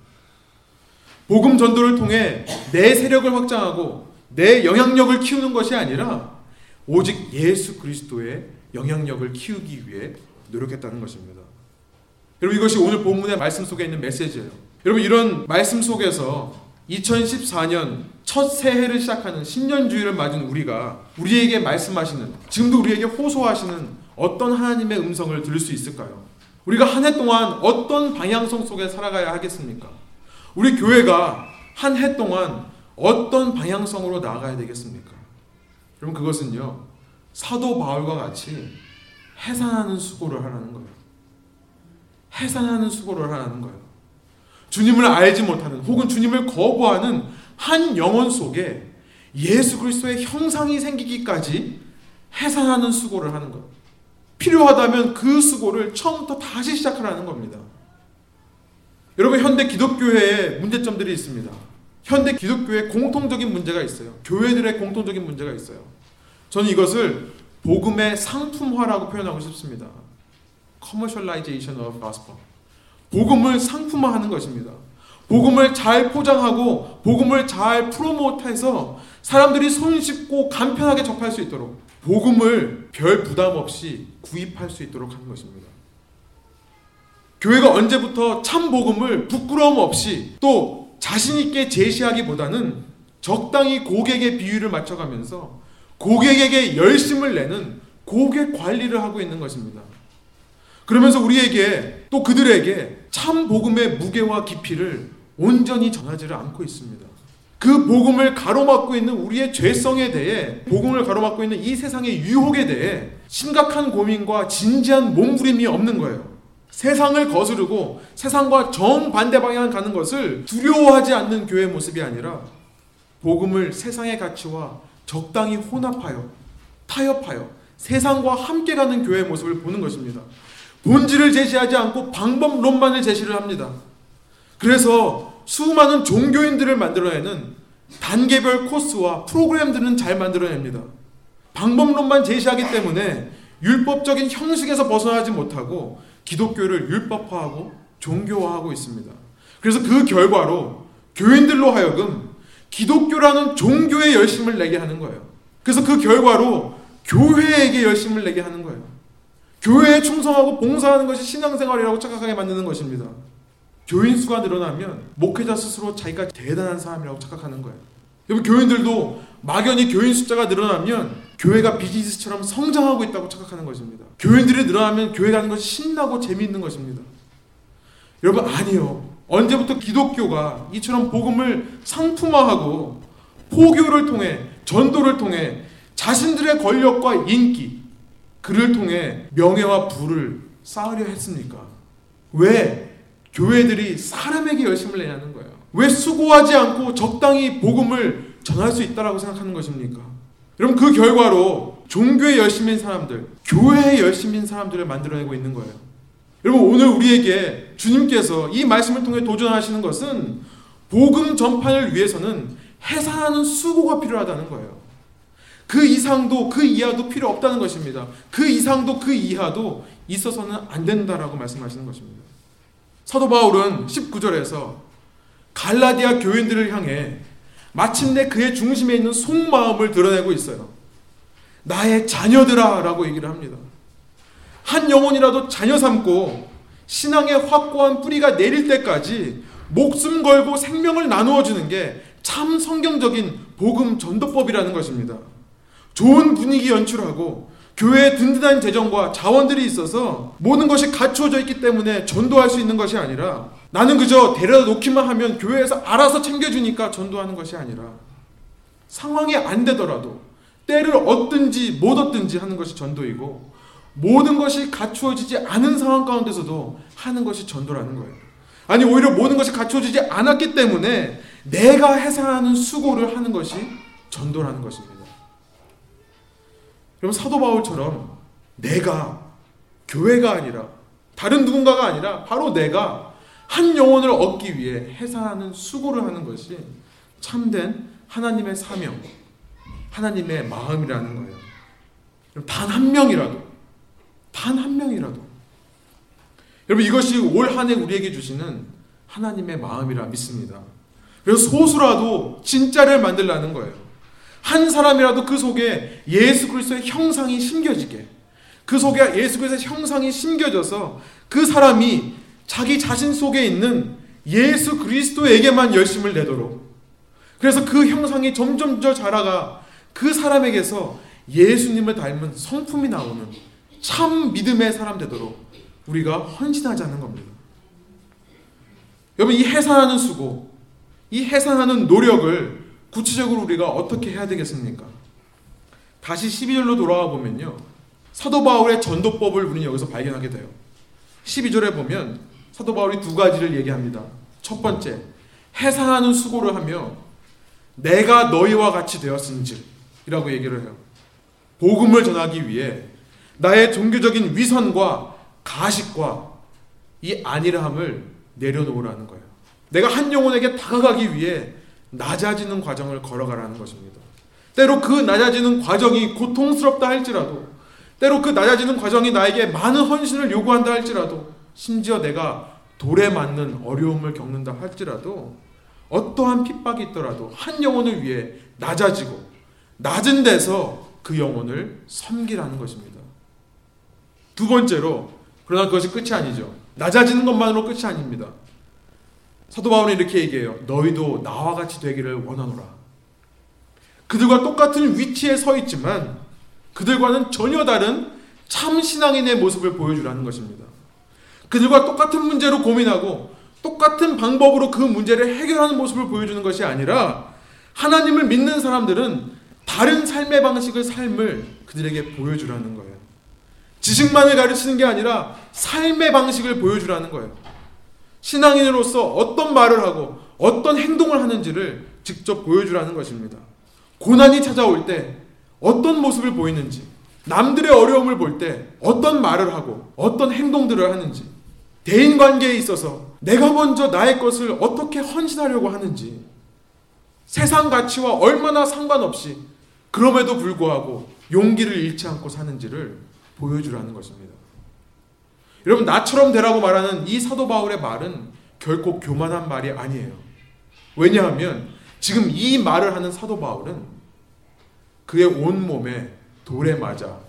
복음 전도를 통해 내 세력을 확장하고 내 영향력을 키우는 것이 아니라 오직 예수 그리스도의 영향력을 키우기 위해 노력했다는 것입니다. 여러분 이것이 오늘 본문의 말씀 속에 있는 메시지예요. 여러분 이런 말씀 속에서 2014년 첫 새해를 시작하는 신년주의를 맞은 우리가 우리에게 말씀하시는 지금도 우리에게 호소하시는 어떤 하나님의 음성을 들을 수 있을까요? 우리가 한 해 동안 어떤 방향성 속에 살아가야 하겠습니까? 우리 교회가 한 해 동안 어떤 방향성으로 나아가야 되겠습니까? 그럼 그것은요 사도 바울과 같이 해산하는 수고를 하라는 거예요. 해산하는 수고를 하라는 거예요. 주님을 알지 못하는 혹은 주님을 거부하는 한 영혼 속에 예수 그리스도의 형상이 생기기까지 해산하는 수고를 하는 것. 필요하다면 그 수고를 처음부터 다시 시작하라는 겁니다. 여러분 현대 기독교회에 문제점들이 있습니다. 현대 기독교에 공통적인 문제가 있어요. 교회들의 공통적인 문제가 있어요. 저는 이것을 복음의 상품화라고 표현하고 싶습니다. commercialization of gospel. 복음을 상품화하는 것입니다. 복음을 잘 포장하고 복음을 잘 프로모트해서 사람들이 손쉽고 간편하게 접할 수 있도록 복음을 별 부담 없이 구입할 수 있도록 하는 것입니다. 교회가 언제부터 참 복음을 부끄러움 없이 또 자신 있게 제시하기보다는 적당히 고객의 비율을 맞춰가면서 고객에게 열심을 내는 고객 관리를 하고 있는 것입니다. 그러면서 우리에게 또 그들에게 참 복음의 무게와 깊이를 온전히 전하지를 않고 있습니다. 그 복음을 가로막고 있는 우리의 죄성에 대해 복음을 가로막고 있는 이 세상의 유혹에 대해 심각한 고민과 진지한 몸부림이 없는 거예요. 세상을 거스르고 세상과 정반대 방향을 가는 것을 두려워하지 않는 교회 모습이 아니라 복음을 세상의 가치와 적당히 혼합하여 타협하여 세상과 함께 가는 교회의 모습을 보는 것입니다. 본질을 제시하지 않고 방법론만을 제시를 합니다. 그래서 수많은 종교인들을 만들어내는 단계별 코스와 프로그램들은 잘 만들어냅니다. 방법론만 제시하기 때문에 율법적인 형식에서 벗어나지 못하고 기독교를 율법화하고 종교화하고 있습니다. 그래서 그 결과로 교인들로 하여금 기독교라는 종교에 열심을 내게 하는 거예요. 그래서 그 결과로 교회에게 열심을 내게 하는 거예요. 교회에 충성하고 봉사하는 것이 신앙생활이라고 착각하게 만드는 것입니다. 교인 수가 늘어나면 목회자 스스로 자기가 대단한 사람이라고 착각하는 거예요. 여러분 교인들도 막연히 교인 숫자가 늘어나면 교회가 비즈니스처럼 성장하고 있다고 착각하는 것입니다. 교인들이 늘어나면 교회 가는 것이 신나고 재미있는 것입니다. 여러분 아니요. 언제부터 기독교가 이처럼 복음을 상품화하고 포교를 통해 전도를 통해 자신들의 권력과 인기 그를 통해 명예와 부를 쌓으려 했습니까? 왜 교회들이 사람에게 열심을 내냐는 거예요. 왜 수고하지 않고 적당히 복음을 전할 수 있다라고 생각하는 것입니까? 여러분 그 결과로 종교에 열심인 사람들, 교회에 열심인 사람들을 만들어내고 있는 거예요. 여러분 오늘 우리에게 주님께서 이 말씀을 통해 도전하시는 것은 복음 전파를 위해서는 해산하는 수고가 필요하다는 거예요. 그 이상도 그 이하도 필요 없다는 것입니다. 그 이상도 그 이하도 있어서는 안 된다라고 말씀하시는 것입니다. 사도 바울은 19절에서 갈라디아 교인들을 향해 마침내 그의 중심에 있는 속마음을 드러내고 있어요. 나의 자녀들아 라고 얘기를 합니다. 한 영혼이라도 자녀 삼고 신앙의 확고한 뿌리가 내릴 때까지 목숨 걸고 생명을 나누어 주는 게 참 성경적인 복음 전도법이라는 것입니다. 좋은 분위기 연출하고 교회에 든든한 재정과 자원들이 있어서 모든 것이 갖추어져 있기 때문에 전도할 수 있는 것이 아니라 나는 그저 데려다 놓기만 하면 교회에서 알아서 챙겨주니까 전도하는 것이 아니라 상황이 안 되더라도 때를 얻든지 못 얻든지 하는 것이 전도이고 모든 것이 갖추어지지 않은 상황 가운데서도 하는 것이 전도라는 거예요. 아니 오히려 모든 것이 갖춰지지 않았기 때문에 내가 해산하는 수고를 하는 것이 전도라는 것입니다. 여러분 사도 바울처럼 내가 교회가 아니라 다른 누군가가 아니라 바로 내가 한 영혼을 얻기 위해 해산하는 수고를 하는 것이 참된 하나님의 사명, 하나님의 마음이라는 거예요. 단 한 명이라도, 단 한 명이라도 여러분 이것이 올 한 해 우리에게 주시는 하나님의 마음이라 믿습니다. 그래서 소수라도 진짜를 만들라는 거예요. 한 사람이라도 그 속에 예수 그리스도의 형상이 심겨지게 그 속에 예수 그리스도의 형상이 심겨져서 그 사람이 자기 자신 속에 있는 예수 그리스도에게만 열심을 내도록 그래서 그 형상이 점점 더 자라가 그 사람에게서 예수님을 닮은 성품이 나오는 참 믿음의 사람 되도록 우리가 헌신하자는 겁니다. 여러분 이 해산하는 수고, 이 해산하는 노력을 구체적으로 우리가 어떻게 해야 되겠습니까? 다시 12절로 돌아가 보면요. 사도 바울의 전도법을 우리는 여기서 발견하게 돼요. 12절에 보면 사도 바울이 두 가지를 얘기합니다. 첫 번째, 해산하는 수고를 하며 내가 너희와 같이 되었은즉 이라고 얘기를 해요. 복음을 전하기 위해 나의 종교적인 위선과 가식과 이 안일함을 내려놓으라는 거예요. 내가 한 영혼에게 다가가기 위해 낮아지는 과정을 걸어가라는 것입니다. 때로 그 낮아지는 과정이 고통스럽다 할지라도, 때로 그 낮아지는 과정이 나에게 많은 헌신을 요구한다 할지라도, 심지어 내가 돌에 맞는 어려움을 겪는다 할지라도, 어떠한 핍박이 있더라도 한 영혼을 위해 낮아지고, 낮은 데서 그 영혼을 섬기라는 것입니다. 두 번째로, 그러나 그것이 끝이 아니죠. 낮아지는 것만으로 끝이 아닙니다. 사도 바울은 이렇게 얘기해요. 너희도 나와 같이 되기를 원하노라. 그들과 똑같은 위치에 서 있지만 그들과는 전혀 다른 참 신앙인의 모습을 보여주라는 것입니다. 그들과 똑같은 문제로 고민하고 똑같은 방법으로 그 문제를 해결하는 모습을 보여주는 것이 아니라 하나님을 믿는 사람들은 다른 삶의 방식을 삶을 그들에게 보여주라는 거예요. 지식만을 가르치는 게 아니라 삶의 방식을 보여주라는 거예요. 신앙인으로서 어떤 말을 하고 어떤 행동을 하는지를 직접 보여주라는 것입니다. 고난이 찾아올 때 어떤 모습을 보이는지, 남들의 어려움을 볼 때 어떤 말을 하고 어떤 행동들을 하는지, 대인 관계에 있어서 내가 먼저 나의 것을 어떻게 헌신하려고 하는지, 세상 가치와 얼마나 상관없이 그럼에도 불구하고 용기를 잃지 않고 사는지를 보여주라는 것입니다. 여러분 나처럼 되라고 말하는 이 사도 바울의 말은 결코 교만한 말이 아니에요. 왜냐하면 지금 이 말을 하는 사도 바울은 그의 온 몸에 돌에 맞아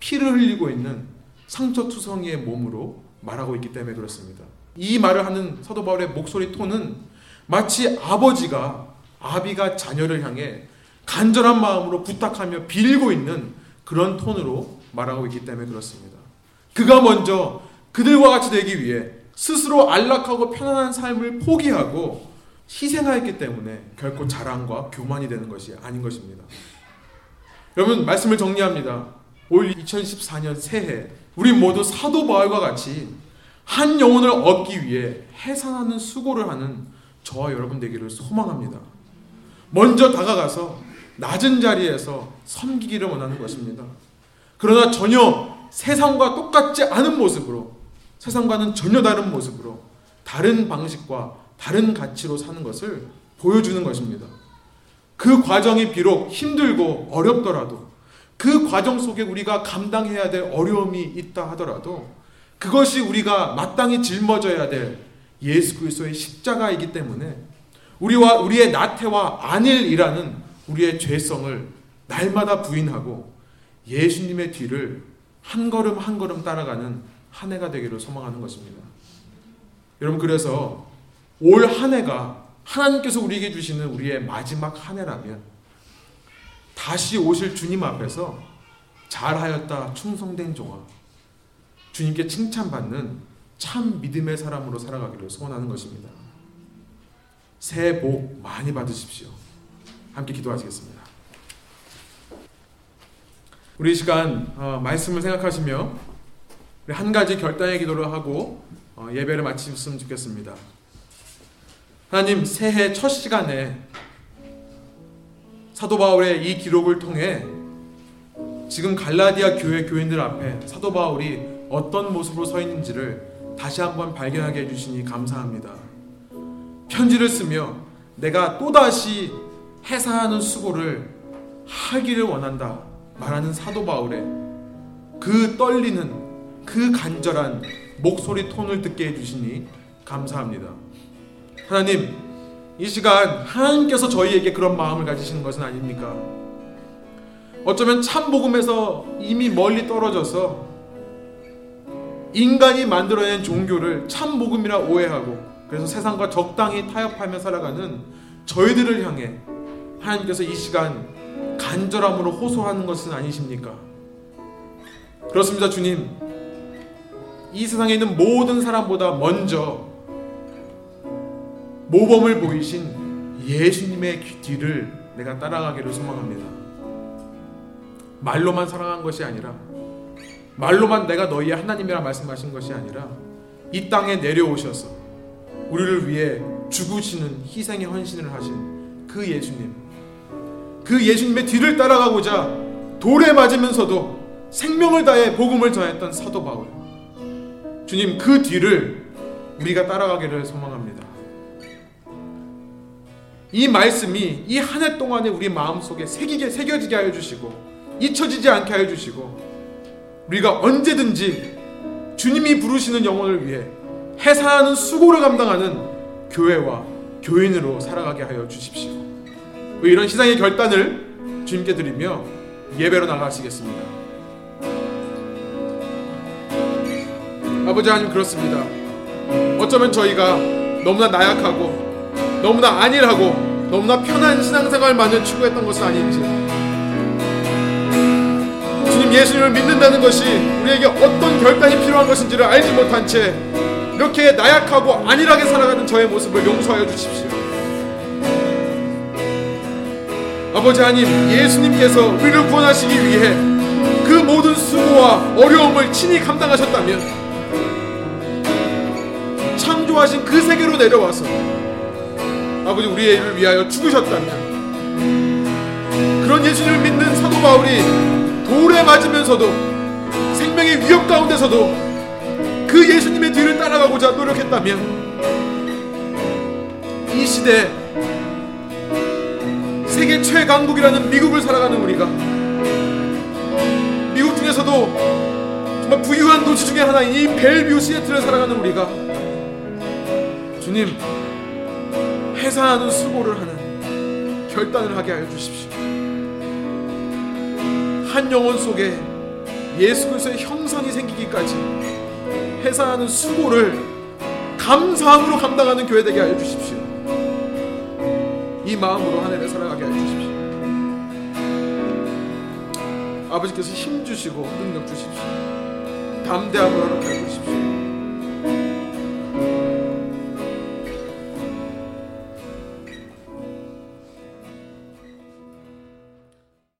피를 흘리고 있는 상처투성이의 몸으로 말하고 있기 때문에 그렇습니다. 이 말을 하는 사도 바울의 목소리 톤은 마치 아버지가 아비가 자녀를 향해 간절한 마음으로 부탁하며 빌고 있는 그런 톤으로 말하고 있기 때문에 그렇습니다. 그가 먼저 그들과 같이 되기 위해 스스로 안락하고 편안한 삶을 포기하고 희생하였기 때문에 결코 자랑과 교만이 되는 것이 아닌 것입니다. 여러분 말씀을 정리합니다. 올 2014년 새해 우리 모두 사도 바울과 같이 한 영혼을 얻기 위해 해산하는 수고를 하는 저와 여러분 되기를 소망합니다. 먼저 다가가서 낮은 자리에서 섬기기를 원하는 것입니다. 그러나 전혀 세상과 똑같지 않은 모습으로 세상과는 전혀 다른 모습으로 다른 방식과 다른 가치로 사는 것을 보여주는 것입니다. 그 과정이 비록 힘들고 어렵더라도 그 과정 속에 우리가 감당해야 될 어려움이 있다 하더라도 그것이 우리가 마땅히 짊어져야 될 예수 그리스도의 십자가이기 때문에 우리와 우리의 나태와 안일이라는 우리의 죄성을 날마다 부인하고 예수님의 뒤를 한 걸음 한 걸음 따라가는 한 해가 되기를 소망하는 것입니다. 여러분 그래서 올 한 해가 하나님께서 우리에게 주시는 우리의 마지막 한 해라면 다시 오실 주님 앞에서 잘하였다 충성된 종아 주님께 칭찬받는 참 믿음의 사람으로 살아가기를 소원하는 것입니다. 새해 복 많이 받으십시오. 함께 기도하시겠습니다. 우리 시간 어, 말씀을 생각하시며 한 가지 결단의 기도를 하고 어, 예배를 마치셨으면 좋겠습니다. 하나님 새해 첫 시간에 사도 바울의 이 기록을 통해 지금 갈라디아 교회 교인들 앞에 사도 바울이 어떤 모습으로 서 있는지를 다시 한번 발견하게 해주시니 감사합니다. 편지를 쓰며 내가 또다시 해사하는 수고를 하기를 원한다 말하는 사도 바울의 그 떨리는 그 간절한 목소리 톤을 듣게 해주시니 감사합니다. 하나님, 이 시간 하나님께서 저희에게 그런 마음을 가지시는 것은 아닙니까? 어쩌면 참복음에서 이미 멀리 떨어져서 인간이 만들어낸 종교를 참복음이라 오해하고 그래서 세상과 적당히 타협하며 살아가는 저희들을 향해 하나님께서 이 시간 간절함으로 호소하는 것은 아니십니까? 그렇습니다, 주님. 이 세상에 있는 모든 사람보다 먼저 모범을 보이신 예수님의 뒤를 내가 따라가기를 소망합니다. 말로만 사랑한 것이 아니라 말로만 내가 너희의 하나님이라 말씀하신 것이 아니라 이 땅에 내려오셔서 우리를 위해 죽으시는 희생의 헌신을 하신 그 예수님 그 예수님의 뒤를 따라가고자 돌에 맞으면서도 생명을 다해 복음을 전했던 사도 바울 주님 그 뒤를 우리가 따라가기를 소망합니다. 이 말씀이 이 한 해 동안에 우리 마음속에 새기게 새겨지게 하여 주시고 잊혀지지 않게 하여 주시고 우리가 언제든지 주님이 부르시는 영혼을 위해 해사하는 수고를 감당하는 교회와 교인으로 살아가게 하여 주십시오. 이런 시상의 결단을 주님께 드리며 예배로 나가시겠습니다. 아버지 하나님 그렇습니다. 어쩌면 저희가 너무나 나약하고 너무나 안일하고 너무나 편한 신앙생활만을 추구했던 것은 아닌지 주님 예수님을 믿는다는 것이 우리에게 어떤 결단이 필요한 것인지를 알지 못한 채 이렇게 나약하고 안일하게 살아가는 저의 모습을 용서하여 주십시오. 아버지 하나님 예수님께서 우리를 구원하시기 위해 그 모든 수고와 어려움을 친히 감당하셨다면 창조하신 그 세계로 내려와서 아버지 우리의 일을 위하여 죽으셨다면 그런 예수님을 믿는 사도 바울이 돌에 맞으면서도 생명의 위협 가운데서도 그 예수님의 뒤를 따라가고자 노력했다면 이 시대 세계 최강국이라는 미국을 살아가는 우리가 미국 중에서도 정말 부유한 도시 중에 하나인 이 벨뷰 시애틀을 살아가는 우리가 주님 해산하는 수고를 하는 결단을 하게 하여 주십시오. 한 영혼 속에 예수 그리스도의 형상이 생기기까지 해산하는 수고를 감사함으로 감당하는 교회 되게 하여 주십시오. 이 마음으로 하나님을 사랑하게 해주십시오. 아버지께서 힘 주시고 능력 주십시오. 담대함을 허락해 주십시오.